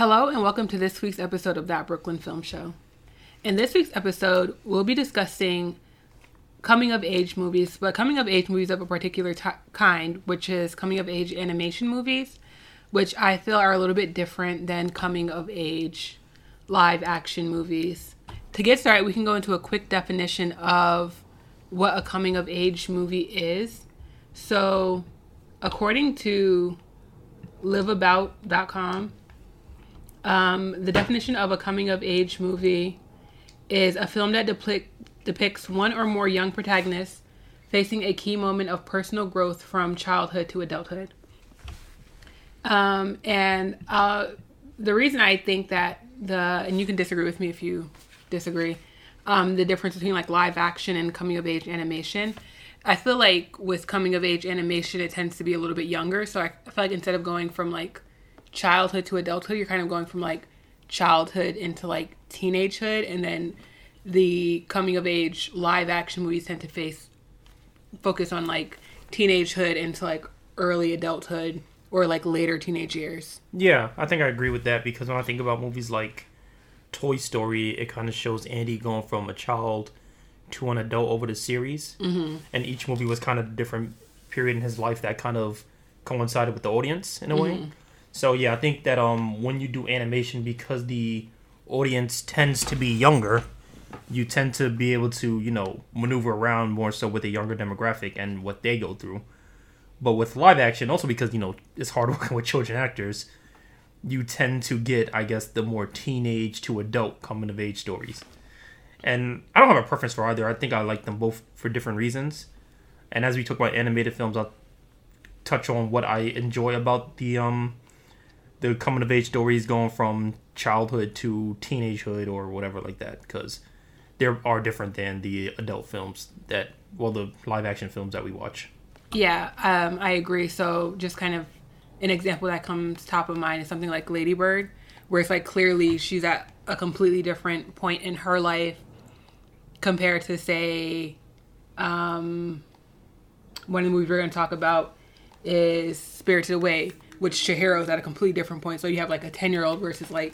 Hello, and welcome to this week's episode of That Brooklyn Film Show. In this week's episode, we'll be discussing coming of age movies, but coming of age movies of a particular t- kind, which is coming of age animation movies, which I feel are a little bit different than coming of age live action movies. To get started, we can go into a quick definition of what a coming of age movie is. So, according to liveabout.com, um, the definition of a coming of age movie is a film that depict, depicts one or more young protagonists facing a key moment of personal growth from childhood to adulthood. Um, and uh, the reason I think that the, and you can disagree with me if you disagree, um, the difference between like live action and coming of age animation. I feel like with coming of age animation, it tends to be a little bit younger. So I feel like instead of going from like childhood to adulthood, you're kind of going from like childhood into like teenagehood, and then the coming of age live action movies tend to face focus on like teenagehood into like early adulthood or like later teenage years. Yeah, I think I agree with that because when I think about movies like Toy Story, it kind of shows Andy going from a child to an adult over the series, mm-hmm. and each movie was kind of a different period in his life that kind of coincided with the audience in a mm-hmm. way. So yeah, I think that um when you do animation because the audience tends to be younger, you tend to be able to you know maneuver around more so with a younger demographic and what they go through. But with live action, also because you know it's hard working with children actors, you tend to get I guess the more teenage to adult coming of age stories. And I don't have a preference for either. I think I like them both for different reasons. And as we talk about animated films, I'll touch on what I enjoy about the um the coming of age stories going from childhood to teenagehood or whatever like that because they are different than the adult films that well the live action films that we watch. Yeah um, i agree. So just kind of an example that comes top of mind is something like ladybird where it's like clearly she's at a completely different point in her life compared to say um, one of the movies we're going to talk about is spirited away which Chihiro's at a completely different point. So you have like a 10 year old versus like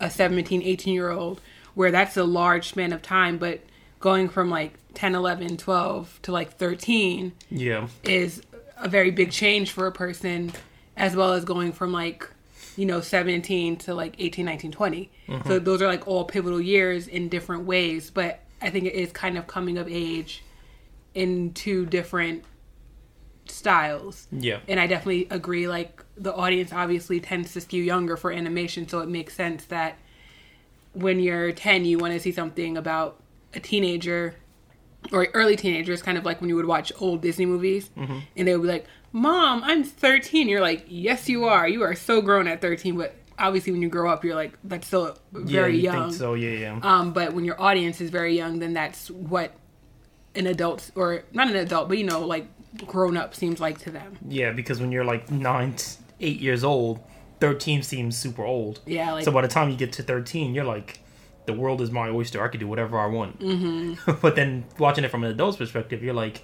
a 17, 18 year old, where that's a large span of time. But going from like 10, 11, 12 to like 13 yeah. is a very big change for a person, as well as going from like, you know, 17 to like 18, 19, 20. Mm-hmm. So those are like all pivotal years in different ways. But I think it is kind of coming of age in two different styles. Yeah. And I definitely agree. Like the audience obviously tends to skew younger for animation, so it makes sense that when you're 10, you want to see something about a teenager or early teenagers, kind of like when you would watch old Disney movies, mm-hmm. and they would be like, "Mom, I'm 13." You're like, "Yes, you are. You are so grown at 13." But obviously, when you grow up, you're like, "That's still very yeah, young." so yeah, yeah. Um, but when your audience is very young, then that's what an adult or not an adult, but you know, like grown up seems like to them. Yeah, because when you're like nine, eight years old, thirteen seems super old. Yeah. Like, so by the time you get to thirteen, you're like, the world is my oyster. I can do whatever I want. Mm-hmm. but then watching it from an adult's perspective, you're like,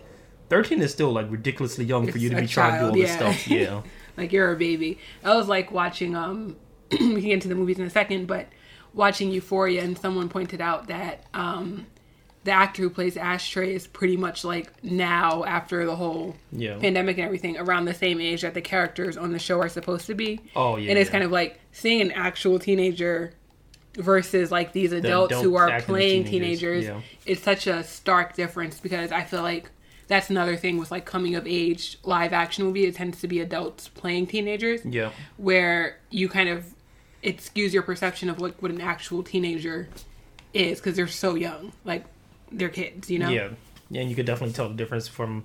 thirteen is still like ridiculously young for you to be child, trying to do all yeah. this stuff. Yeah. like you're a baby. I was like watching. Um, we can get into the movies in a second, but watching Euphoria, and someone pointed out that um the actor who plays Ashtray is pretty much like now after the whole yeah. pandemic and everything around the same age that the characters on the show are supposed to be. Oh yeah. And it's yeah. kind of like seeing an actual teenager versus like these adults who are playing teenagers. teenagers. Yeah. It's such a stark difference because I feel like that's another thing with like coming of age live action movie. It tends to be adults playing teenagers. Yeah. Where you kind of it skews your perception of what what an actual teenager is because they're so young. Like their kids, you know? Yeah. Yeah, and you could definitely tell the difference from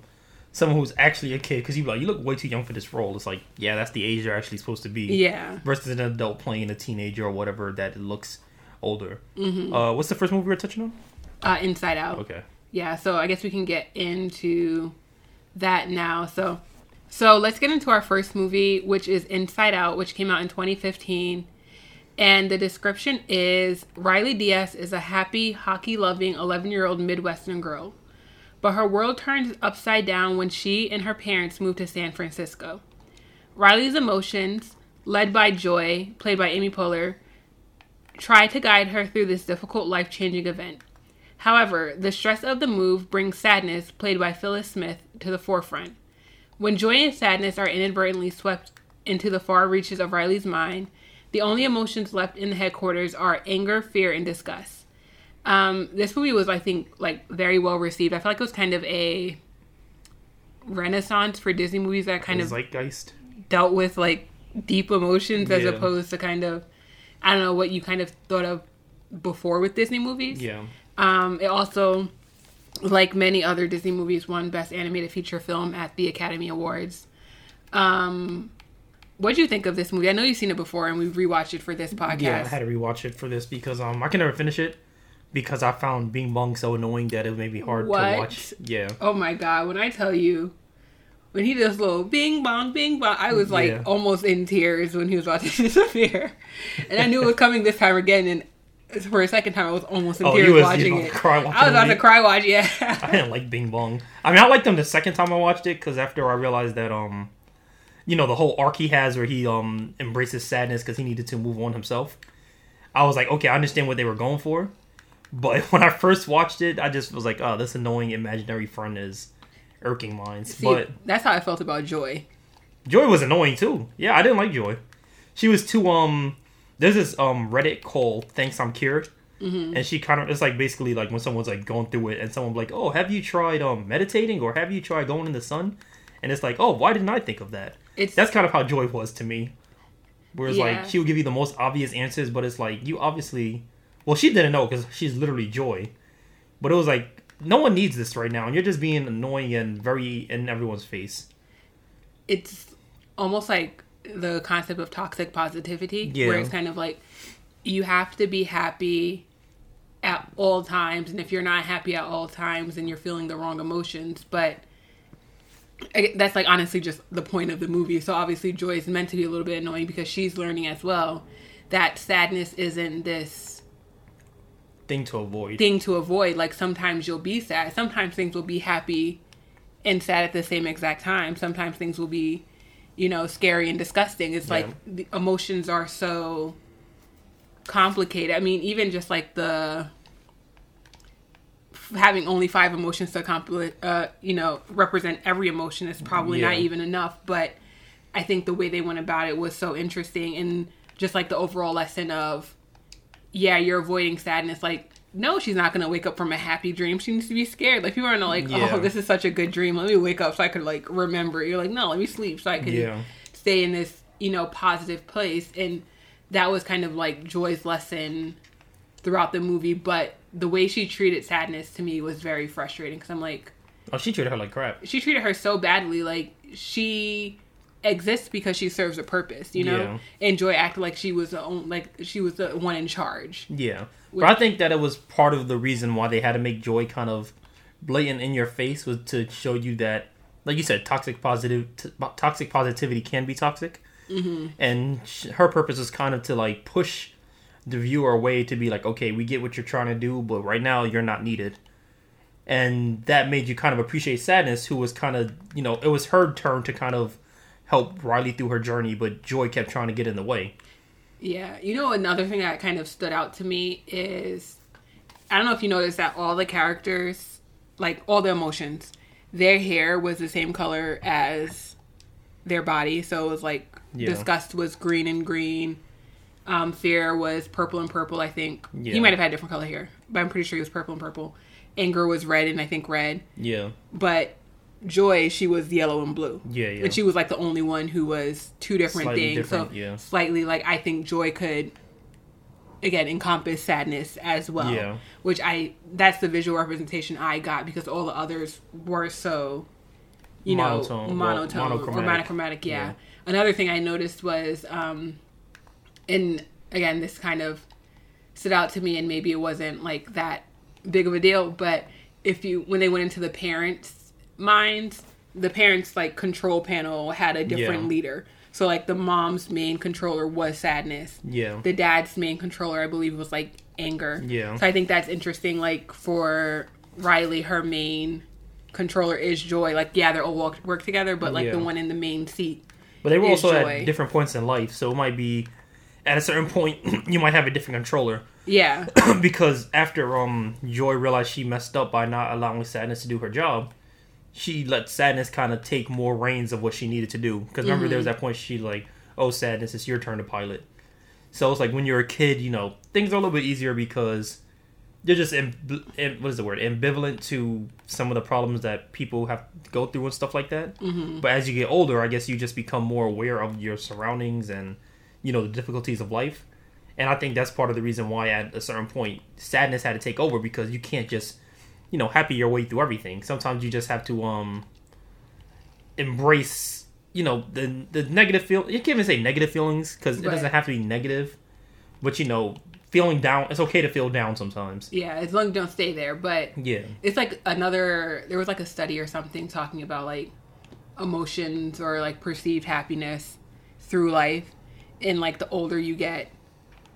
someone who's actually a kid because you like you look way too young for this role. It's like, yeah, that's the age you're actually supposed to be. Yeah. Versus an adult playing a teenager or whatever that looks older. Mm-hmm. Uh, what's the first movie we were touching on? Uh, Inside Out. Okay. Yeah, so I guess we can get into that now. So, so let's get into our first movie, which is Inside Out, which came out in 2015. And the description is Riley Diaz is a happy, hockey loving 11 year old Midwestern girl. But her world turns upside down when she and her parents move to San Francisco. Riley's emotions, led by Joy, played by Amy Poehler, try to guide her through this difficult life changing event. However, the stress of the move brings sadness, played by Phyllis Smith, to the forefront. When joy and sadness are inadvertently swept into the far reaches of Riley's mind, the only emotions left in the headquarters are anger, fear, and disgust. Um, this movie was, I think, like very well received. I feel like it was kind of a renaissance for Disney movies that kind of Zeitgeist. dealt with like deep emotions as Yeah. opposed to kind of I don't know what you kind of thought of before with Disney movies. Yeah. Um, it also, like many other Disney movies, won Best Animated Feature Film at the Academy Awards. Um, what do you think of this movie? I know you've seen it before, and we've rewatched it for this podcast. Yeah, I had to rewatch it for this because um I can never finish it because I found Bing Bong so annoying that it made me hard What? to watch. Yeah. Oh my god! When I tell you, when he does little bing bong bing bong, I was like Yeah. almost in tears when he was about to disappear, and I knew it was coming this time again. And for a second time, I was almost in Oh, tears was- watching it. cry watching I was about the to cry watch. Yeah. I didn't like Bing Bong. I mean, I liked them the second time I watched it because after I realized that, um, you know, the whole arc he has where he um embraces sadness because he needed to move on himself. I was like, okay, I understand what they were going for, but when I first watched it, I just was like, oh, this annoying imaginary friend is irking minds. See, but that's how I felt about Joy. Joy was annoying too. Yeah, I didn't like Joy. She was too um. There's this um Reddit called "Thanks I'm Cured," and she kind of it's like basically like when someone's like going through it and someone like, "Oh, have you tried um meditating or have you tried going in the sun?" And it's like, "Oh, why didn't I think of that?" It's That's kind of how Joy was to me. Whereas Yeah. like she would give you the most obvious answers, but it's like you obviously, well, she didn't know because she's literally Joy, but it was like no one needs this right now, and you're just being annoying and very in everyone's face. it's almost like the concept of toxic positivity Yeah. where it's kind of like you have to be happy at all times and if you're not happy at all times then you're feeling the wrong emotions but that's like honestly just the point of the movie so obviously joy is meant to be a little bit annoying because she's learning as well that sadness isn't this Thing to avoid. thing to avoid. Like sometimes you'll be sad. Sometimes things will be happy and sad at the same exact time. Sometimes things will be, you know, scary and disgusting. It's like the emotions are so complicated. I mean, even just like the having only five emotions to compli- uh, you know, represent every emotion is probably not even enough. But I think the way they went about it was so interesting and just like the overall lesson of yeah, you're avoiding sadness. Like, no, she's not gonna wake up from a happy dream. She needs to be scared. Like people are gonna like, Yeah. oh, this is such a good dream. Let me wake up so I could like remember. You're like, no, let me sleep so I can Yeah. stay in this, you know, positive place. And that was kind of like Joy's lesson throughout the movie. But the way she treated sadness to me was very frustrating because I'm like, Oh, she treated her like crap. she treated her so badly. Like she exists because she serves a purpose, you know. Yeah. And Joy acted like she was the own, like she was the one in charge. Yeah. But I think that it was part of the reason why they had to make Joy kind of blatant in your face was to show you that, like you said, toxic positive, t- toxic positivity can be toxic, mm-hmm. and sh- her purpose is kind of to like push the viewer away to be like, okay, we get what you're trying to do, but right now you're not needed, and that made you kind of appreciate sadness, who was kind of, you know, it was her turn to kind of help Riley through her journey, but Joy kept trying to get in the way. Yeah, you know another thing that kind of stood out to me is I don't know if you noticed that all the characters, like all the emotions, their hair was the same color as their body. So it was like Yeah. disgust was green and green. Um, fear was purple and purple. I think Yeah. he might have had different color hair, but I'm pretty sure he was purple and purple. Anger was red and I think red. Yeah. But Joy, she was yellow and blue. Yeah, yeah. And she was like the only one who was two different Slightly things. different, so yeah. slightly like I think Joy could again encompass sadness as well. Yeah. Which I that's the visual representation I got because all the others were so you Monotone, know well, monotone or monochromatic. monochromatic, yeah. Yeah. Another thing I noticed was um and again this kind of stood out to me and maybe it wasn't like that big of a deal but if you when they went into the parents minds the parents like control panel had a different Yeah. leader so like the mom's main controller was sadness Yeah. the dad's main controller i believe was like anger Yeah. so i think that's interesting like for riley her main controller is joy like yeah they're all work, work together but like the one in the main seat But they were also joy. at different points in life, so it might be at a certain point you might have a different controller Yeah. because after um Joy realized she messed up by not allowing Sadness to do her job, she let Sadness kind of take more reins of what she needed to do. Because remember, there was that point she like, "Oh, Sadness, it's your turn to pilot." So it's like when you're a kid, you know, things are a little bit easier because you're just amb- am- what is the word ambivalent to some of the problems that people have to go through and stuff like that. Mm-hmm. But as you get older, I guess you just become more aware of your surroundings and you know the difficulties of life. And I think that's part of the reason why at a certain point sadness had to take over because you can't just you know happy your way through everything. Sometimes you just have to um embrace you know the the negative feel. You can't even say negative feelings because it Right. doesn't have to be negative. But you know, feeling down. It's okay to feel down sometimes. Yeah, as long as you don't stay there. But Yeah. it's like another there was like a study or something talking about like emotions or like perceived happiness through life and like the older you get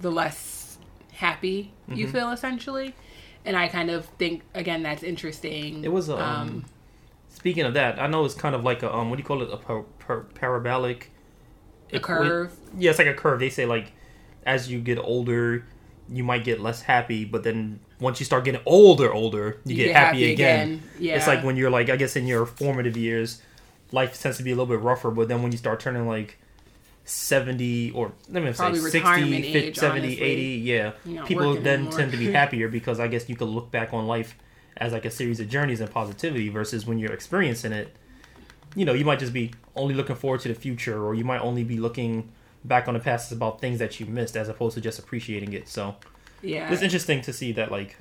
the less happy you Mm-hmm. feel essentially and i kind of think again that's interesting It was a. Um, speaking of that, I know it's kind of like a um. What do you call it? A par- par- parabolic. a equi- curve Yeah, it's like a curve. They say like, as you get older, you might get less happy, but then once you start getting older, older, you, get, happy, again. yeah It's like when you're like, I guess in your formative years, life tends to be a little bit rougher, but then when you start turning like 70 or let me say Probably 60, 50, age, 70, honestly. 80, yeah. People then anymore. tend to be happier because I guess you could look back on life as like a series of journeys and positivity versus when you're experiencing it, you know, you might just be only looking forward to the future or you might only be looking back on the past about things that you missed as opposed to just appreciating it. So yeah it's interesting to see that like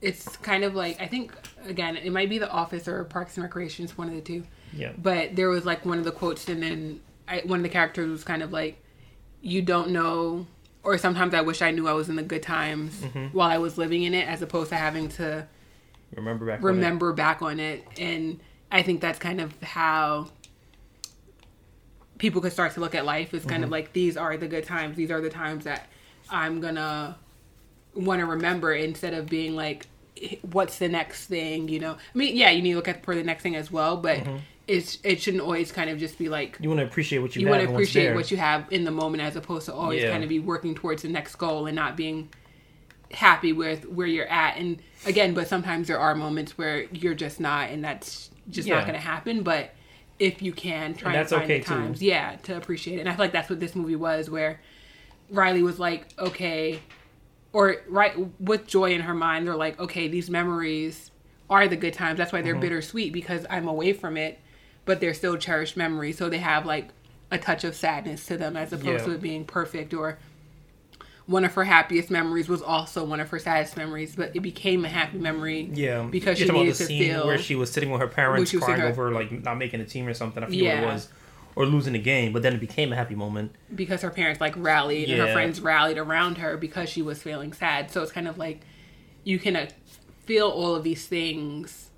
it's kind of like i think again it might be the office or parks and recreation it's one of the two yeah. but there was like one of the quotes and then I, one of the characters was kind of like you don't know or sometimes i wish i knew i was in the good times Mm-hmm. while i was living in it as opposed to having to Remember back on it. back on it and i think that's kind of how people could start to look at life is Mm-hmm. kind of like these are the good times these are the times that i'm gonna want to remember instead of being like what's the next thing you know i mean yeah you need to look at for the next thing as well but Mm-hmm. It's it shouldn't always kind of just be like You want to appreciate what you, you have want to appreciate what you have in the moment as opposed to always Yeah. kind of be working towards the next goal and not being happy with where you're at and again but sometimes there are moments where you're just not and that's just Yeah. not going to happen but if you can try and, that's find okay, the too. times yeah to appreciate it and i feel like that's what this movie was where riley was like okay or right with joy in her mind they're like okay these memories are the good times that's why Mm-hmm. they're bittersweet because i'm away from it but they're still cherished memories so they have like a touch of sadness to them as opposed Yeah. to it being perfect or one of her happiest memories was also one of her saddest memories but it became a happy memory Yeah, because You're she needed about the to scene feel where she was sitting with her parents crying her- over like not making a team or something. I forget what Yeah. it was, or losing the game. But then it became a happy moment. because her parents like rallied and her friends rallied around her because she was feeling sad. So it's kind of like you can uh, feel all of these things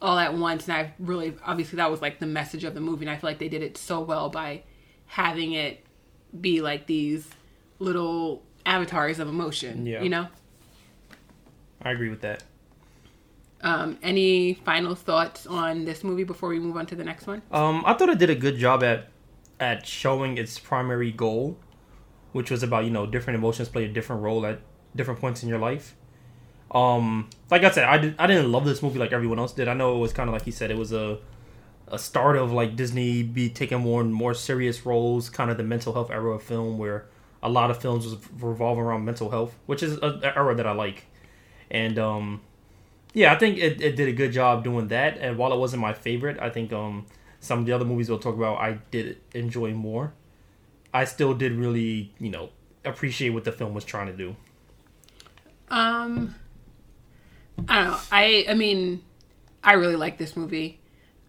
all at once. And I really, obviously, that was like the message of the movie. And I feel like they did it so well by having it be like these little avatars of emotion. Yeah. You know? I agree with that. Um, any final thoughts on this movie before we move on to the next one? Um, I thought it did a good job at at showing its primary goal, which was about you know different emotions play a different role at different points in your life. Um, like I said, I did I didn't love this movie like everyone else did. I know it was kind of like he said, it was a a start of like Disney be taking more and more serious roles, kind of the mental health era of film where a lot of films was revolving around mental health, which is a, a era that I like. And um, yeah, I think it, it did a good job doing that. And while it wasn't my favorite, I think um, some of the other movies we'll talk about I did enjoy more. I still did really, you know, appreciate what the film was trying to do. Um, I don't know. I I mean, I really like this movie.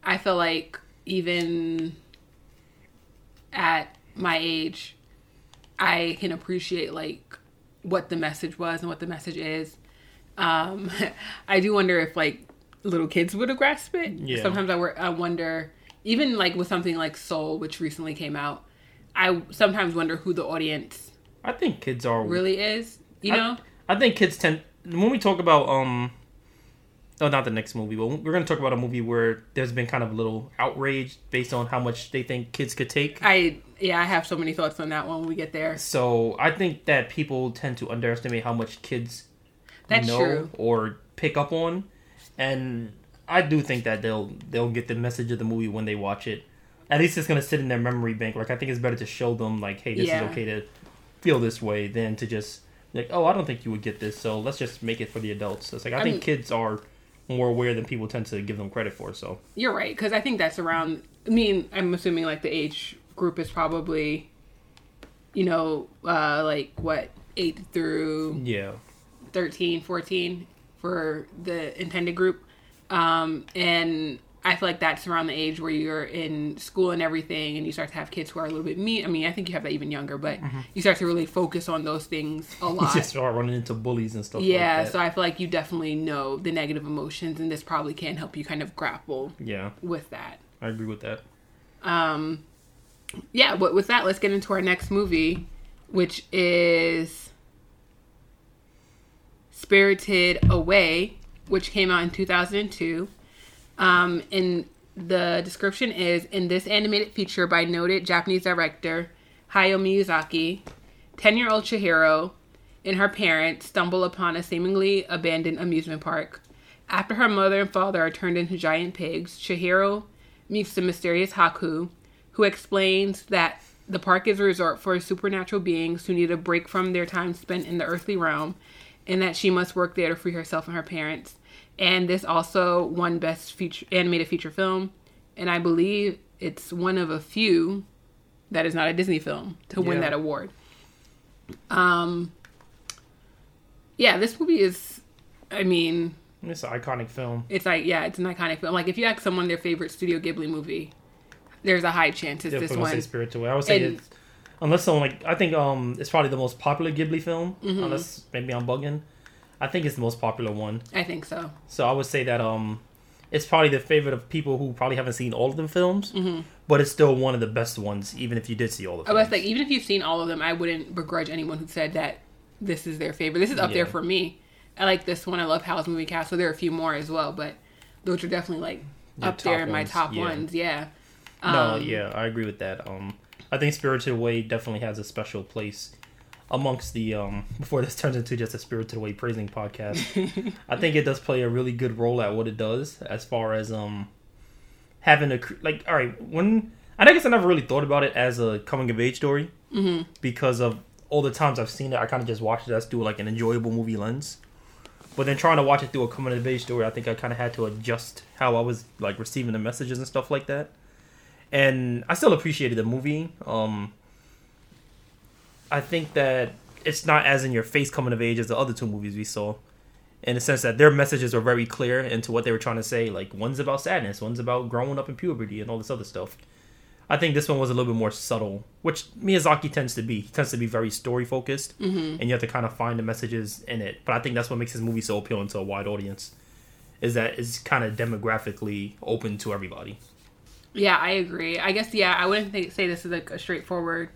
I feel like even at my age, I can appreciate like what the message was and what the message is. Um, I do wonder if like little kids would have grasped it. Yeah. Sometimes I, wor- I wonder, even like with something like Soul, which recently came out. I sometimes wonder who the audience I think kids are really is. You I- know? I think kids tend when we talk about um oh, not the next movie, but we're going to talk about a movie where there's been kind of a little outrage based on how much they think kids could take. I yeah, I have so many thoughts on that one when we get there. So I think that people tend to underestimate how much kids That's know true. or pick up on, and I do think that they'll they'll get the message of the movie when they watch it. At least it's gonna sit in their memory bank. Like I think it's better to show them like, hey, this Yeah. is okay to feel this way than to just like, oh, I don't think you would get this, so let's just make it for the adults. It's like I, I think mean- kids are more aware than people tend to give them credit for. So You're right because I think that's around. I mean, I'm assuming like the age group is probably, you know, uh, like what eight through yeah, 13, 14 for the intended group. Um, and I feel like that's around the age where you're in school and everything, and you start to have kids who are a little bit mean. I mean, I think you have that even younger, but you start to really focus on those things a lot. You just start running into bullies and stuff. yeah, like that. so I feel like you definitely know the negative emotions, and this probably can help you kind of grapple yeah, with that. I agree with that. Um, yeah, but with that, let's get into our next movie, which is Spirited Away, which came out in 2002. Um, and the description is in this animated feature by noted Japanese director Hayao Miyazaki, 10 year old Chihiro and her parents stumble upon a seemingly abandoned amusement park. After her mother and father are turned into giant pigs, Chihiro meets the mysterious Haku, who explains that the park is a resort for supernatural beings who need a break from their time spent in the earthly realm, and that she must work there to free herself and her parents. And this also won Best feature, Animated Feature Film, and I believe it's one of a few that is not a Disney film to win Yeah. that award. Um, yeah, this movie is, I mean, It's an iconic film. it's like yeah, it's an iconic film. Like if you ask someone their favorite Studio Ghibli movie, there's a high chance it's Yeah, this gonna say one. Away. I would say And- it's, unless someone like I think um it's probably the most popular Ghibli film. Mm-hmm. Unless maybe I'm bugging. I think it's the most popular one. I think so. So I would say that um it's probably the favorite of people who probably haven't seen all of the films. Mm-hmm. But it's still one of the best ones, even if you did see all the I films. was like, even if you've seen all of them, I wouldn't begrudge anyone who said that this is their favorite. This is up there for me. I like this one. I love Howl's Moving Castle. So there are a few more as well, but those are definitely like Your up there in my top yeah. ones. Yeah. no, Um, yeah, I agree with that. Um, I think Spirited Away definitely has a special place amongst the um. Before this turns into just a Spirited Away praising podcast, I think it does play a really good role at what it does as far as um having a like. All right, when I guess I never really thought about it as a coming of age story Mm-hmm. because of all the times I've seen it. I kind of just watched it as through like an enjoyable movie lens. But then trying to watch it through a coming of age story, I think I kind of had to adjust how I was like receiving the messages and stuff like that. And I still appreciated the movie. Um, I think that it's not as in your face coming of age as the other two movies we saw, in the sense that their messages are very clear into what they were trying to say. Like one's about sadness, one's about growing up in puberty, and all this other stuff. I think this one was a little bit more subtle, which Miyazaki tends to be. He tends to be very story focused, mm-hmm. and you have to kind of find the messages in it. But I think that's what makes his movie so appealing to a wide audience, is that it's kind of demographically open to everybody. Yeah, I agree. I guess yeah, I wouldn't think, say this is like a straightforward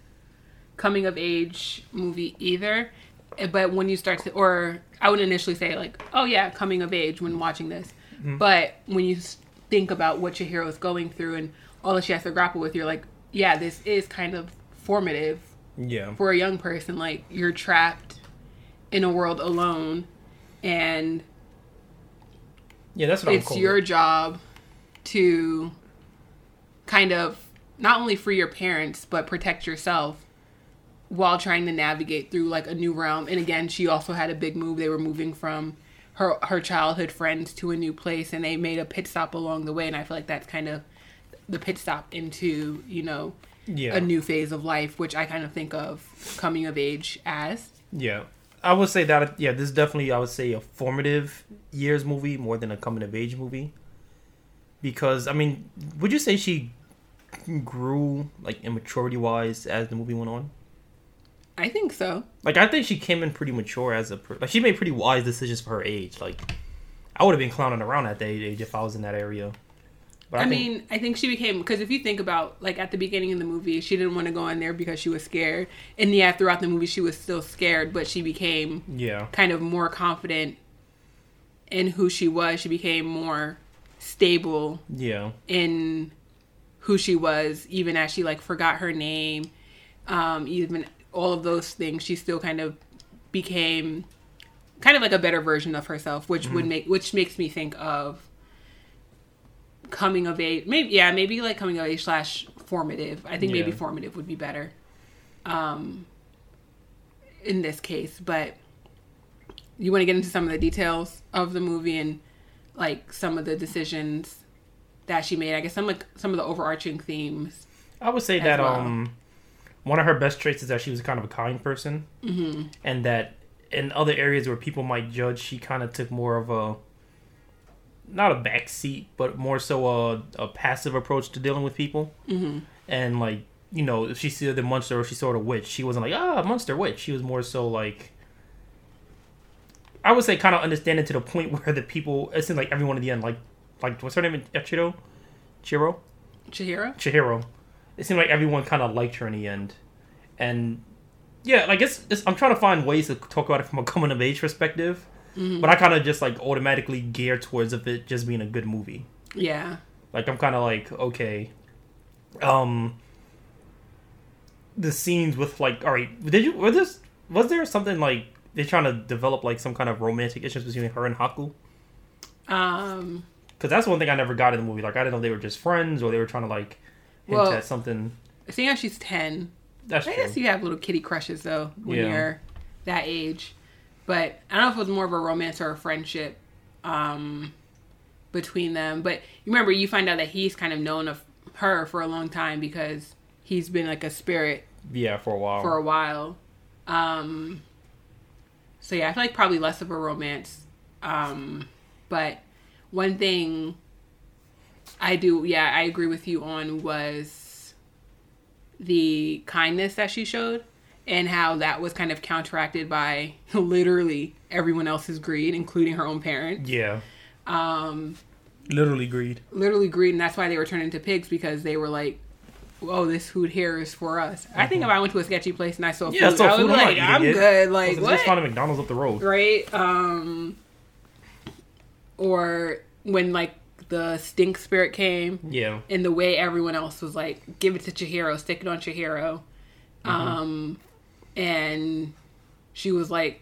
coming of age movie either. Eh, But when you start to, or I would initially say like, oh yeah, coming of age when watching this. But when you think about what Chihiro is going through and all that she has to grapple with, you're like, yeah, this is kind of formative Yeah, for a young person. Like you're trapped in a world alone, and yeah, that's what I'm it's your job to kind of not only free your parents but protect yourself while trying to navigate through like a new realm and again she also had a big move they were moving from her her childhood friends to a new place and they made a pit stop along the way and i feel like that's kind of the pit stop into you know Yeah, a new phase of life which i kind of think of coming of age as Yeah, I would say that. Yeah, this is definitely I would say a formative years movie more than a coming of age movie. Because I mean, would you say she grew like immaturity wise as the movie went on? I think so Like I think she came in pretty mature as a per- like she made pretty wise decisions for her age. Like I would have been clowning around at that age if I was in that area. But I, think- mean, I think she became because if you think about like at the beginning of the movie, she didn't want to go in there because she was scared, and yeah, throughout the movie she was still scared, but she became yeah, kind of more confident in who she was. She became more stable Yeah. in who she was, even as she like forgot her name, um, even all of those things. She still kind of became kind of like a better version of herself, which would make which makes me think of coming of age. Maybe yeah, maybe like coming of age slash formative. I think maybe formative would be better. Um, in this case, but you want to get into some of the details of the movie and like some of the decisions that she made. I guess some like some of the overarching themes. I would say that well. um, one of her best traits is that she was kind of a kind person, mm-hmm. and that in other areas where people might judge, she kind of took more of a not a back seat, but more so a, a passive approach to dealing with people. Mm-hmm. And like you know, if she saw the monster or she saw the witch, she wasn't like ah monster witch. She was more so like. I would say kind of understanding to the point where the people it seemed like everyone in the end like like what's her name Chiro Chiro Chihiro? Chihiro. It seemed like everyone kind of liked her in the end, and yeah, like it's, it's I'm trying to find ways to talk about it from a coming of age perspective, but I kind of just like automatically gear towards of it just being a good movie. Yeah. Like I'm kind of like okay, um, the scenes with like all right, did you was this was there something like they're trying to develop like some kind of romantic issues between her and Haku? Um. Because that's one thing I never got in the movie. Like I didn't know they were just friends or they were trying to like Well, at something. Seeing how she's ten, That's I true. guess you have little kitty crushes though when Yeah. you're that age. But I don't know if it was more of a romance or a friendship um, between them. But you remember, you find out that he's kind of known of her for a long time because he's been like a spirit Yeah, for a while. for a while. Um, so yeah, I feel like probably less of a romance. Um, but one thing I do, yeah, I agree with you on was the kindness that she showed and how that was kind of counteracted by literally everyone else's greed, including her own parents. yeah, Um, literally greed. literally greed, and that's why they were turned into pigs because they were like, "Oh, this food here is for us." I think if I went to a sketchy place and I saw Mm-hmm. Yeah, food, so I would food, I'm like, "I'm it. good." Like what? Just find a McDonald's up the road. right? Um, or when like the stink spirit came, Yeah, and the way everyone else was like, "Give it to Chihiro, stick it on Chihiro," Mm-hmm. um, and she was like,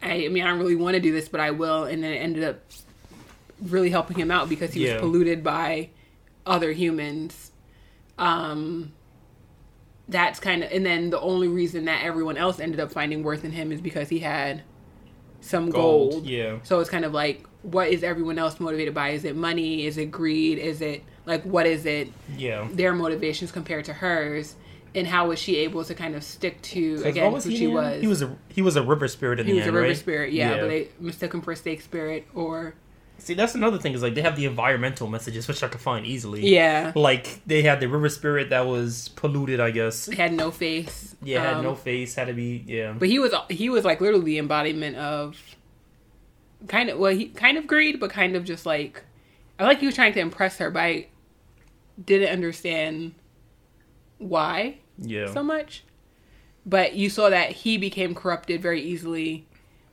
I, "I mean, I don't really want to do this, but I will," and then it ended up really helping him out because he Yeah. was polluted by other humans. Um, that's kind of, and then the only reason that everyone else ended up finding worth in him is because he had some gold. gold. Yeah, So it's kind of like, what is everyone else motivated by? Is it money? Is it greed? Is it like what is it? yeah. Their motivations compared to hers, and how was she able to kind of stick to again who he she in was? He was a he was a river spirit in He the end. He was a river right? spirit, yeah, but they mistook him for a snake spirit, or See, that's another thing is like they have the environmental messages, which I could find easily. yeah, Like they had the river spirit that was polluted, I guess. had no face. Yeah, had Um, no face, had to be yeah. But he was he was like literally the embodiment of kind of well he kind of greed, but kind of just like I like he was trying to impress her, but I didn't understand why Yeah. so much. But you saw that he became corrupted very easily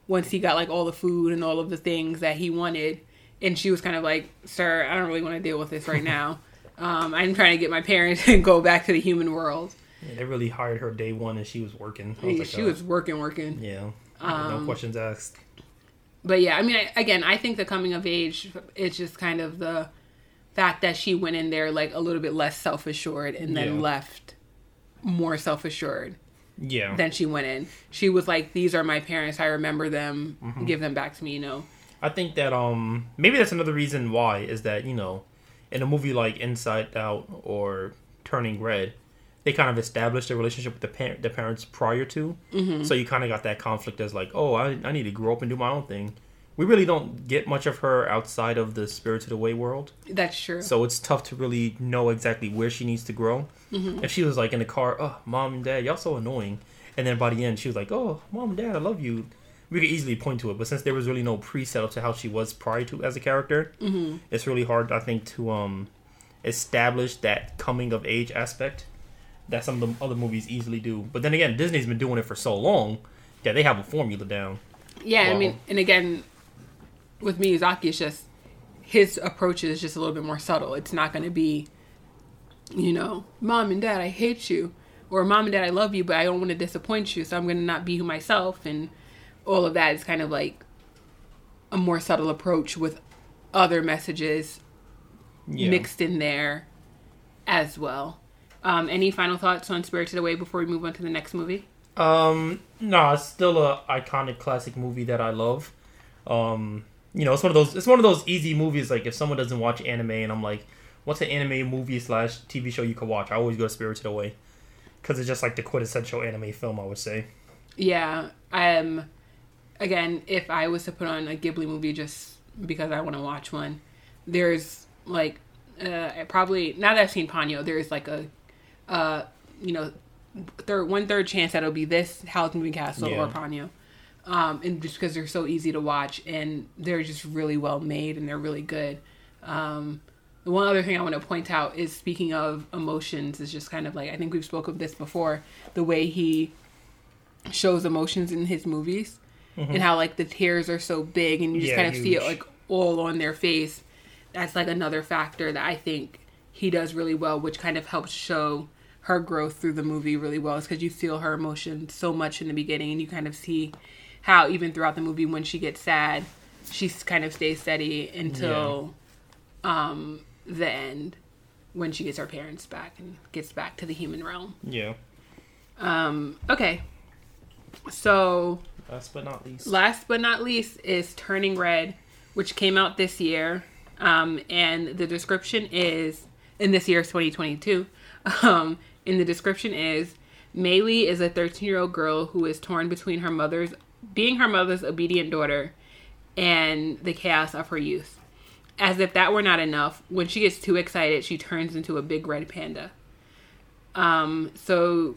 once he got like all the food and all of the things that he wanted. And she was kind of like, "Sir, I don't really want to deal with this right now. Um, I'm trying to get my parents and go back to the human world." Yeah, they really hired her day one and she was working. Was like, she uh, was working, working. Yeah. Um, no questions asked. But yeah, I mean, I, again, I think the coming of age is just kind of the fact that she went in there like a little bit less self assured and then Yeah. left more self assured Yeah. than she went in. She was like, "These are my parents. I remember them. Mm-hmm. Give them back to me." You know. I think that um maybe that's another reason why is that you know in a movie like Inside Out or Turning Red, they kind of established a relationship with the parent the parents prior to, mm-hmm. so you kind of got that conflict as like oh I I need to grow up and do my own thing. We really don't get much of her outside of the Spirited Away world, That's true. so it's tough to really know exactly where she needs to grow. Mm-hmm. If she was like in the car, oh mom and dad, y'all so annoying, and then by the end she was like, oh mom and dad, I love you. We could easily point to it, but since there was really no pre-setup to how she was prior to as a character, Mm-hmm. it's really hard, I think, to um establish that coming of age aspect that some of the other movies easily do. But then again, Disney's been doing it for so long that they have a formula down. yeah, I mean, and again, with Miyazaki, it's just his approach is just a little bit more subtle. It's not going to be, you know, mom and dad, I hate you, or mom and dad, I love you, but I don't want to disappoint you, so I'm going to not be who myself, and all of that is kind of like a more subtle approach with other messages Yeah. mixed in there as well. Um, any final thoughts on Spirited Away before we move on to the next movie? Um, no, it's still a iconic classic movie that I love. Um, you know, it's one of those. It's one of those easy movies. Like if someone doesn't watch anime, and I'm like, "What's an anime movie slash TV show you could watch?" I always go to Spirited Away because it's just like the quintessential anime film. I would say. Yeah, um, again, if I was to put on a Ghibli movie just because I want to watch one, there's like uh, probably now that I've seen Ponyo, there's like a, uh, you know, third one third chance that it'll be this Howl's Moving Castle or Yeah. Ponyo, um, and just because they're so easy to watch and they're just really well made and they're really good. Um, the one other thing I want to point out is speaking of emotions is just kind of like I think we've spoke of this before the way he shows emotions in his movies and how like the tears are so big and you just Mm-hmm. Yeah, kind of see it like all on their face. That's like another factor that I think he does really well, which kind of helps show her growth through the movie really well. Is because you feel her emotions so much in the beginning, and you kind of see how even throughout the movie when she gets sad, she kind of stays steady until um, the end when she gets her parents back and gets back to the human realm. Yeah. Um, okay, so Last but not least. last but not least is Turning Red, which came out this year. Um, and the description is in this year's 2022. Um, the description is Mei Lee is a 13 year old girl who is torn between her mother's being her mother's obedient daughter and the chaos of her youth. As if that were not enough, when she gets too excited, she turns into a big red panda. Um, so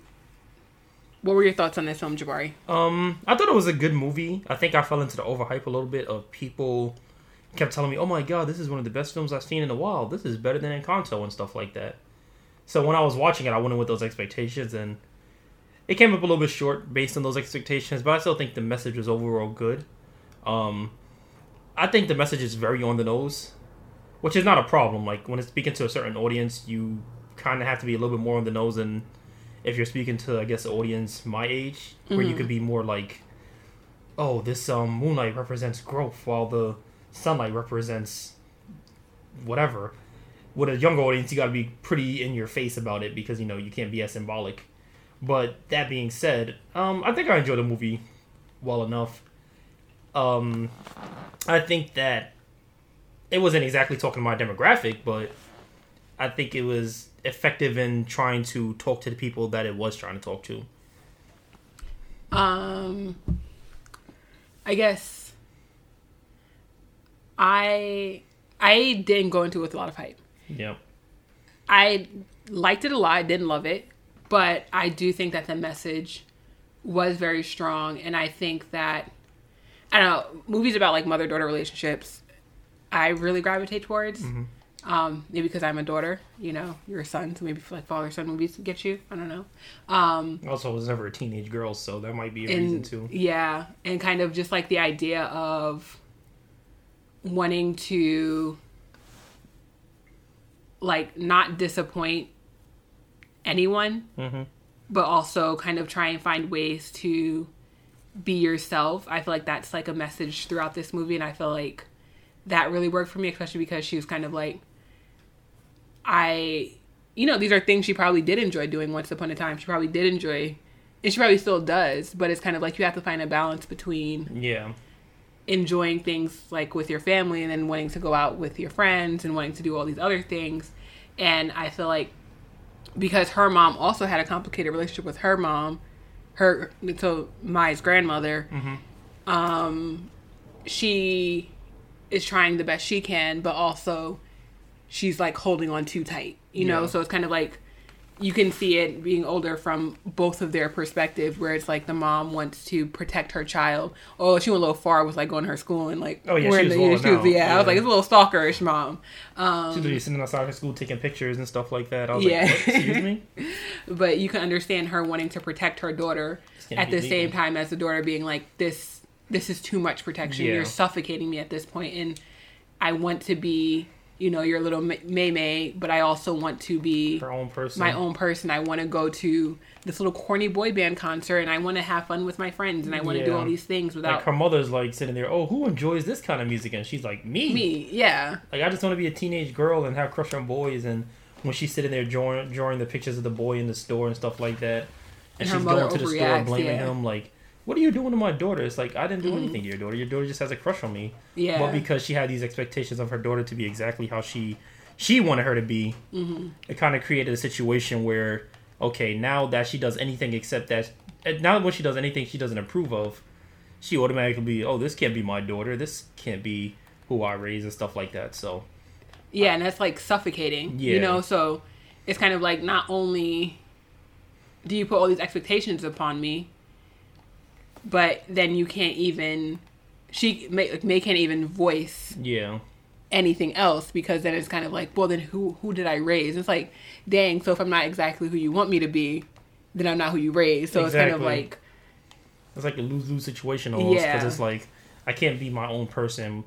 what were your thoughts on this film, Jabari? Um, I thought it was a good movie. I think I fell into the overhype a little bit of people kept telling me, "Oh my god, this is one of the best films I've seen in a while. This is better than Encanto and stuff like that." So when I was watching it, I went in with those expectations, and it came up a little bit short based on those expectations. But I still think the message was overall good. Um, I think the message is very on the nose, which is not a problem. Like when it's speaking to a certain audience, you kind of have to be a little bit more on the nose than if you're speaking to I guess an audience my age, where you could be more like, oh, this um moonlight represents growth, while the sunlight represents whatever. With a younger audience, you got to be pretty in your face about it because you know you can't be as symbolic. But that being said, um, I think I enjoyed the movie well enough. Um, I think that it wasn't exactly talking to my demographic, but I think it was effective in trying to talk to the people that it was trying to talk to. Um, I guess I I didn't go into it with a lot of hype. Yeah. I liked it a lot. I didn't love it, but I do think that the message was very strong, and I think that I don't know movies about like mother daughter relationships. I really gravitate towards. Um, maybe because I'm a daughter, you know, you're a son, so maybe like father son movies get you. I don't know. Um, Also, I was never a teenage girl, so that might be a and reason too. yeah and kind of just like the idea of wanting to like not disappoint anyone Mm-hmm. but also kind of try and find ways to be yourself i feel like that's like a message throughout this movie and i feel like that really worked for me especially because she was kind of like i you know these are things she probably did enjoy doing once upon a time she probably did enjoy and she probably still does but it's kind of like you have to find a balance between Yeah. enjoying things like with your family and then wanting to go out with your friends and wanting to do all these other things. And I feel like because her mom also had a complicated relationship with her mom, her so Mei's grandmother, um, she is trying the best she can, but also she's like holding on too tight, you know. Yeah. So it's kind of like you can see it being older from both of their perspectives, where it's like the mom wants to protect her child. Oh, she went a little far with like going to her school and like Oh, yeah, wearing she was the- wilding she was- out, yeah, I was like it's a little stalkerish mom. Um, She's literally sitting outside her school taking pictures and stuff like that. I was Yeah. like, excuse me? but you can understand her wanting to protect her daughter at the same time as the daughter being like this this is too much protection. Yeah. You're suffocating me at this point, and I want to be, you know, your little Mei Mei, but I also want to be Her own person. my own person. I want to go to this little corny boy band concert, and I want to have fun with my friends, and I want to do all these things without Like her mother's like sitting there. Oh, who enjoys this kind of music? And she's like, me. me. Yeah, Like I just want to be a teenage girl and have a crush on boys. And when she's sitting there drawing, drawing the pictures of the boy in the store and stuff like that, and, And she's going to the store and blaming yeah. him, like, "What are you doing to my daughter?" It's like I didn't do anything to your daughter. Your daughter just has a crush on me. yeah. But because she had these expectations of her daughter to be exactly how she she wanted her to be, Mm-hmm. it kind of created a situation where okay, now that she does anything except that, now when she does anything she doesn't approve of, she automatically be oh this can't be my daughter. This can't be who I raise and stuff like that. So Yeah, and that's like suffocating. Yeah. You know, so it's kind of like not only do you put all these expectations upon me, but then you can't even she Mei, like, Mei can't even voice yeah, anything else because then it's kind of like, well, then who who did I raise? It's like, dang. So if I'm not exactly who you want me to be, then I'm not who you raised. So it's kind of like, it's like a lose lose situation almost because Yeah. it's like I can't be my own person.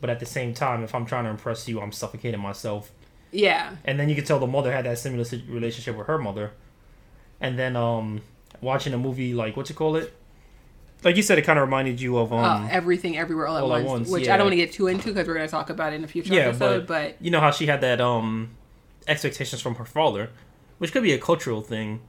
But at the same time, if I'm trying to impress you, I'm suffocating myself. yeah, and then you can tell the mother had that similar relationship with her mother and then um watching a movie like what you call it like you said it kind of reminded you of um uh, everything everywhere all at All at once, Once, which yeah. I don't want to get too into because we're going to talk about it in a future Yeah, episode. but- but you know how she had that um expectations from her father which could be a cultural thing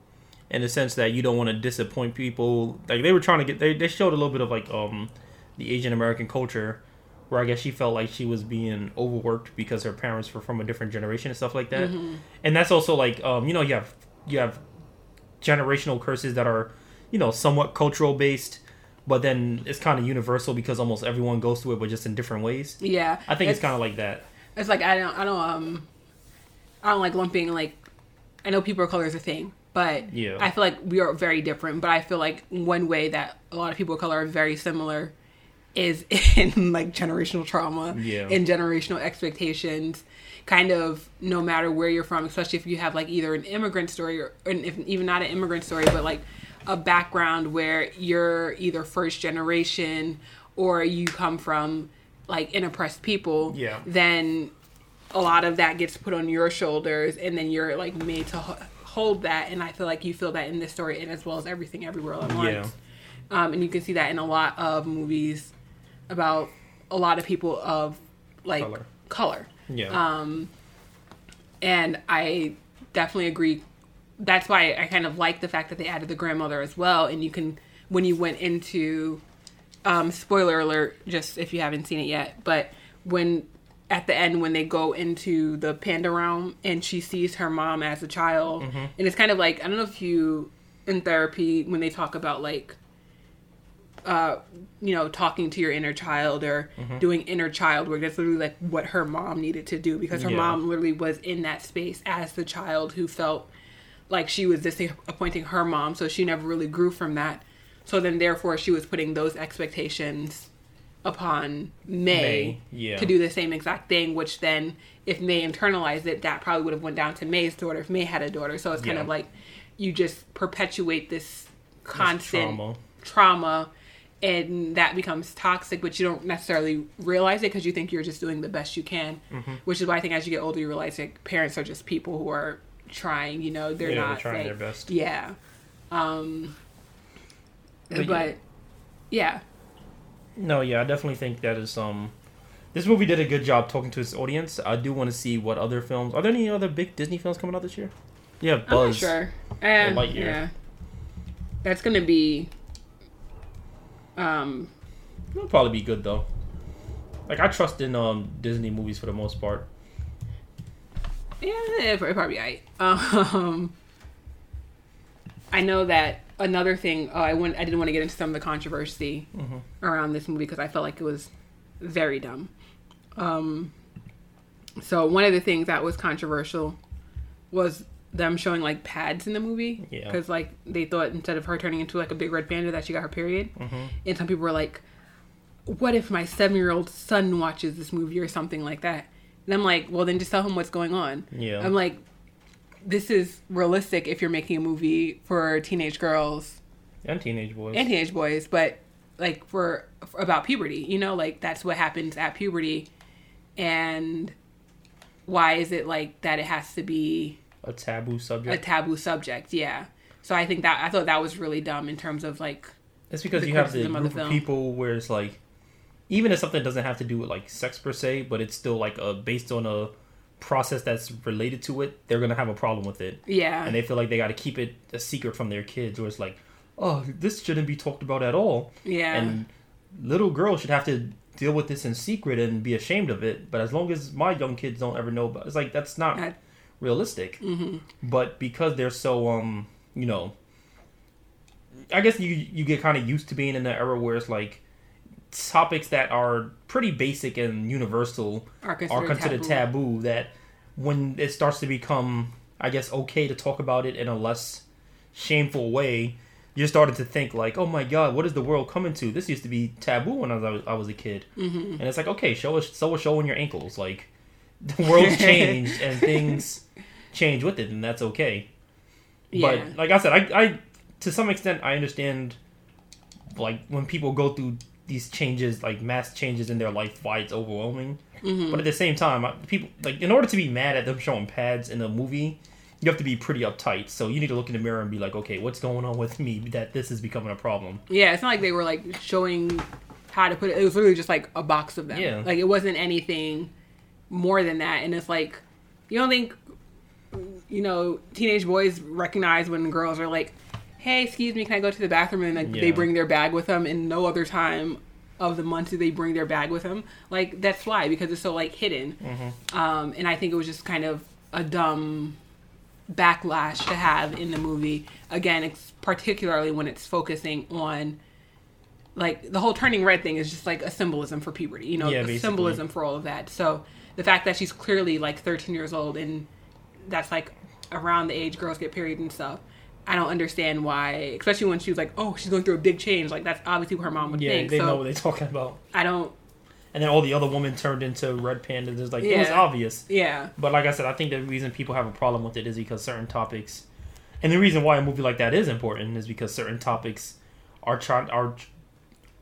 in the sense that you don't want to disappoint people like they were trying to get they, they showed a little bit of like um the asian american culture where i guess she felt like she was being overworked because her parents were from a different generation and stuff like that and that's also like um you know you have you have generational curses that are you know somewhat cultural based but then it's kind of universal because almost everyone goes through it but just in different ways yeah, i think it's, kind of like that It's like I don't I don't um I don't like lumping like I know people of color is a thing, but Yeah. I feel like we are very different. But I feel like one way that a lot of people of color are very similar is in like generational trauma Yeah. and generational expectations. Kind of no matter where you're from, especially if you have like either an immigrant story or, or if even not an immigrant story, but like a background where you're either first generation or you come from like an oppressed people Yeah. then a lot of that gets put on your shoulders and then you're like made to ho- hold that and i feel like you feel that in this story and as well as everything everywhere all at once Yeah. um, and you can see that in a lot of movies about a lot of people of like Color. color, yeah Um, and i definitely agree that's why i kind of like the fact that they added the grandmother as well and you can when you went into um, spoiler alert just if you haven't seen it yet but when at the end when they go into the panda realm and she sees her mom as a child and it's kind of like i don't know if you in therapy when they talk about like uh you know talking to your inner child or doing inner child work that's literally like what her mom needed to do because her Yeah. mom literally was in that space as the child who felt like she was disappointing her mom so she never really grew from that so then therefore she was putting those expectations upon Mei, Mei, yeah. to do the same exact thing, which then if Mei internalized it, that probably would have went down to Mei's daughter if Mei had a daughter. So it's kind Yeah. of like you just perpetuate this constant trauma. trauma and that becomes toxic but you don't necessarily realize it because you think you're just doing the best you can Mm-hmm. which is why i think as you get older you realize like parents are just people who are trying you know they're Yeah, they're not trying like- their best. yeah um But but, yeah. yeah No, yeah, I definitely think that is um this movie did a good job talking to its audience. I do want to see what other films. Are there any other big Disney films coming out this year? Yeah, Buzz. sure Eh, Lightyear. yeah that's gonna be um It'll probably be good though. Like I trust in um Disney movies for the most part. Yeah, it probably right. Um, I know that another thing. Oh, I went. I didn't want to get into some of the controversy around this movie because I felt like it was very dumb. Um, so one of the things that was controversial was them showing like pads in the movie Yeah. because like they thought instead of her turning into like a big red panda that she got her period, and some people were like, "What if my seven year old son watches this movie or something like that?" And I'm like, "Well, then just tell him what's going on." Yeah. I'm like, this is realistic if you're making a movie for teenage girls And teenage boys. and teenage boys, but like for about puberty. You know, like that's what happens at puberty, and why is it like that? It has to be A taboo subject. a taboo subject. Yeah. So I think that I thought that was really dumb in terms of like It's because you have the of group of people where it's like, even if something doesn't have to do with like sex per se, but it's still like a based on a process that's related to it, they're gonna have a problem with it, yeah and they feel like they got to keep it a secret from their kids, or it's like, oh, this shouldn't be talked about at all, yeah and little girls should have to deal with this in secret and be ashamed of it. But as long as my young kids don't ever know about, it's like that's not I- realistic. hmm But because they're so um, you know, I guess you you get kind of used to being in the era where it's like topics that are pretty basic and universal are considered, are considered taboo. taboo. That when it starts to become, I guess, okay to talk about it in a less shameful way, you're starting to think like, oh my god, what is the world coming to? This used to be taboo when I was I was a kid, hmm and it's like, okay, show us, so is showing your ankles. Like the world's changed and things change with it, and that's okay. Yeah. But like I said, I, I to some extent I understand like when people go through these changes, like mass changes in their life, why it's overwhelming. hmm But at the same time, people like in order to be mad at them showing pads in a movie, you have to be pretty uptight. So you need to look in the mirror and be like, okay, what's going on with me that this is becoming a problem? Yeah, it's not like they were like showing how to put it. It was literally just like a box of them. Yeah. Like it wasn't anything more than that. And it's like, you don't think, you know, teenage boys recognize when girls are like, hey, excuse me, can I go to the bathroom? And like, they bring their bag with them. And no other time of the month do they bring their bag with them. Like, that's why, because it's so like hidden. Um, and I think it was just kind of a dumb backlash to have in the movie. Again, it's particularly when it's focusing on like the whole turning red thing is just like a symbolism for puberty, you know, Yeah, symbolism for all of that. So the fact that she's clearly like 13 years old and that's like around the age girls get period and stuff. I don't understand why, especially when she was like, "Oh, she's going through a big change." Like that's obviously what her mom would Yeah, think. they so know what they're talking about. I don't. And then all the other women turned into red pandas. It's like it was obvious. Yeah, But like I said, I think the reason people have a problem with it is because certain topics, and the reason why a movie like that is important is because certain topics are trying are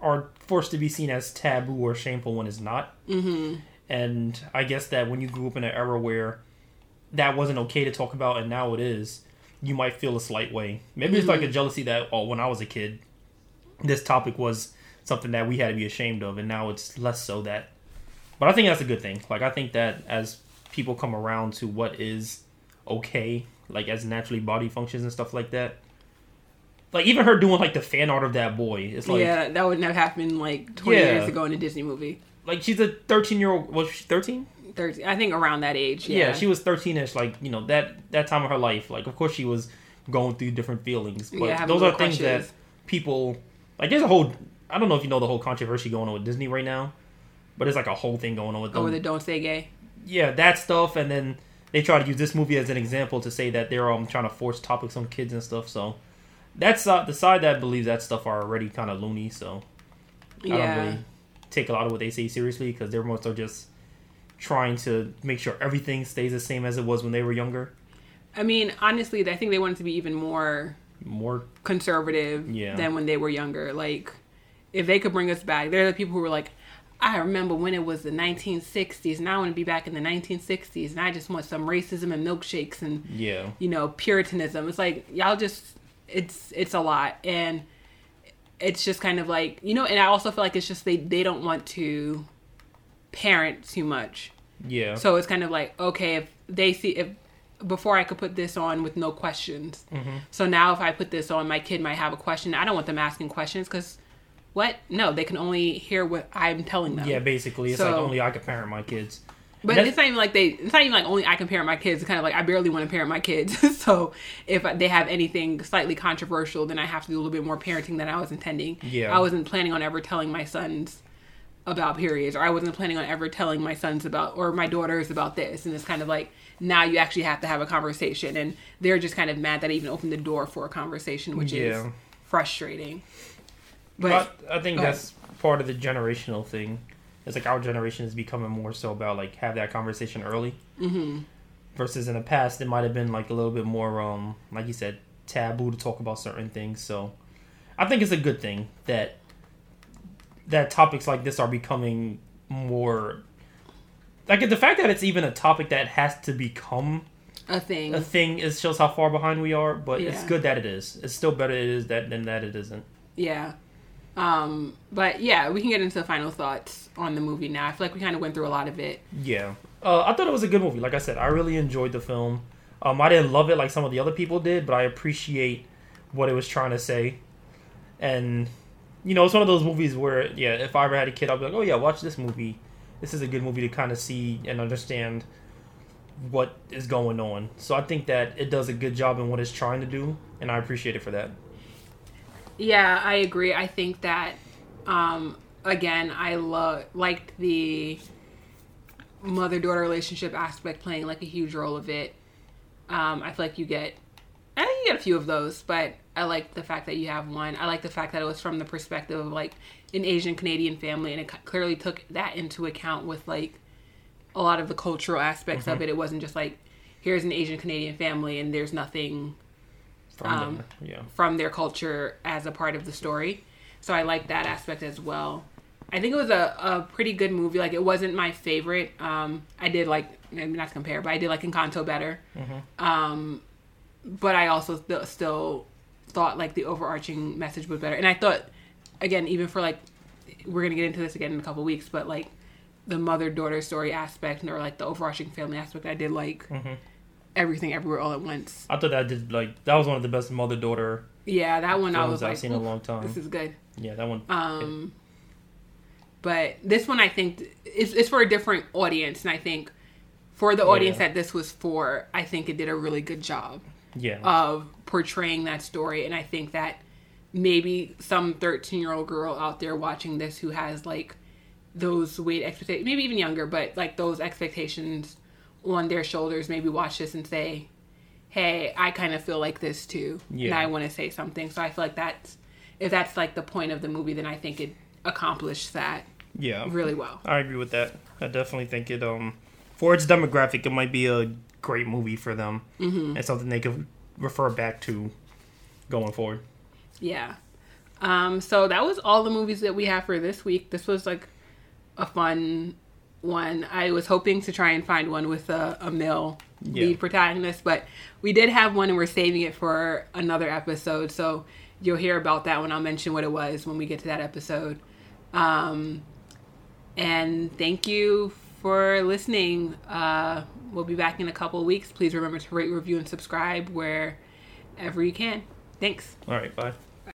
are forced to be seen as taboo or shameful when it's not. hmm And I guess that when you grew up in an era where that wasn't okay to talk about, and now it is, you might feel a slight way. Maybe it's like a mm-hmm. jealousy that oh, when I was a kid, this topic was something that we had to be ashamed of, and now it's less so that. But I think that's a good thing. Like I think that as people come around to what is okay, like as naturally body functions and stuff like that. Like even her doing like the fan art of that boy, it's like yeah, that wouldn't have happened like 20 Yeah. years ago in a Disney movie. like she's a thirteen year old. Was she thirteen? 13, I think around that age. yeah. Yeah, she was 13ish like you know that that time of her life like of course she was going through different feelings but Yeah, those are little things that people like there's a whole i don't know if you know the whole controversy going on with disney right now but it's like a whole thing going on with them Oh, the don't say gay. yeah that stuff and then they try to use this movie as an example to say that they're um trying to force topics on kids and stuff so that's uh, the side that believes that stuff are already kind of loony so i don't really take a lot of what they say seriously because they're most are just trying to make sure everything stays the same as it was when they were younger I mean, honestly, I think they wanted to be even more more conservative Yeah. than when they were younger. Like, if they could bring us back, they're the people who were like, I remember when it was the 1960s, and I want to be back in the 1960s, and I just want some racism and milkshakes and yeah you know puritanism. It's like y'all just it's it's a lot, and it's just kind of like you know. And I also feel like it's just they they don't want to parent too much. yeah So it's kind of like, okay, if they see if before I could put this on with no questions. Mm-hmm. So now if I put this on, my kid might have a question. I don't want them asking questions because what? No, they can only hear what I'm telling them. yeah basically it's like only i can parent my kids But it's not even like they. It's not even like only I can parent my kids. It's kind of like I barely want to parent my kids. so if they have anything slightly controversial, then I have to do a little bit more parenting than I was intending. Yeah. I wasn't planning on ever telling my sons about periods, or I wasn't planning on ever telling my sons about or my daughters about this. And it's kind of like now you actually have to have a conversation, and they're just kind of mad that I even opened the door for a conversation, which is frustrating. But but i think go ahead. that's part of the generational thing it's like our generation is becoming more so about like have that conversation early hmm versus in the past it might have been like a little bit more um like you said taboo to talk about certain things so i think it's a good thing that that topics like this are becoming more like the fact that it's even a topic that has to become A thing. a thing is shows how far behind we are. But it's good that it is. It's still better it is that than that it isn't. Yeah. Um, but yeah, we can get into the final thoughts on the movie now. I feel like we kind of went through a lot of it. Yeah, uh, I thought it was a good movie. Like I said, I really enjoyed the film. Um, I didn't love it like some of the other people did, but I appreciate what it was trying to say. And you know, it's one of those movies where, yeah, if I ever had a kid, I'd be like, oh yeah, watch this movie. This is a good movie to kind of see and understand what is going on. So I think that it does a good job in what it's trying to do, and I appreciate it for that. Yeah, I agree. I think that um again, I love liked the mother daughter relationship aspect playing like a huge role of it. Um I feel like you get I think you get a few of those, but I like the fact that you have one. I like the fact that it was from the perspective of like an Asian Canadian family and it clearly took that into account with like a lot of the cultural aspects of it. It wasn't just like here's an Asian Canadian family and there's nothing From Um, there. yeah, from their culture as a part of the story. So I like that aspect as well. I think it was a, a pretty good movie. Like it wasn't my favorite. Um, I did like maybe not to compare, but I did like Encanto better. Um, but I also st- still thought like the overarching message was better. And I thought again, even for like we're gonna get into this again in a couple weeks, but like the mother daughter story aspect or like the overarching family aspect, I did like everything everywhere all at once. I thought that did like that was one of the best mother daughter Yeah, that one I was I've like, seen in a long time. this is good. Yeah, that one. Um, but this one I think it's, it's for a different audience, and I think for the audience Yeah. that this was for, I think it did a really good job yeah, of portraying that story. And I think that maybe some 13 year old girl out there watching this who has like those weight expectations, maybe even younger, but like those expectations on their shoulders, maybe watch this and say, Hey, I kind of feel like this too. And I want to say something. So I feel like that's, if that's like the point of the movie, then I think it accomplished that yeah. really well. I agree with that. I definitely think it um for its demographic, it might be a great movie for them Mm-hmm. and something they could refer back to going forward. Yeah. Um, so that was all the movies that we have for this week. This was like a fun one. I was hoping to try and find one with a, a male Yeah. lead protagonist, but we did have one and we're saving it for another episode. So you'll hear about that when I'll mention what it was when we get to that episode. Um, and thank you for listening. Uh, we'll be back in a couple of weeks. Please remember to rate, review, and subscribe wherever you can. Thanks. All right, bye.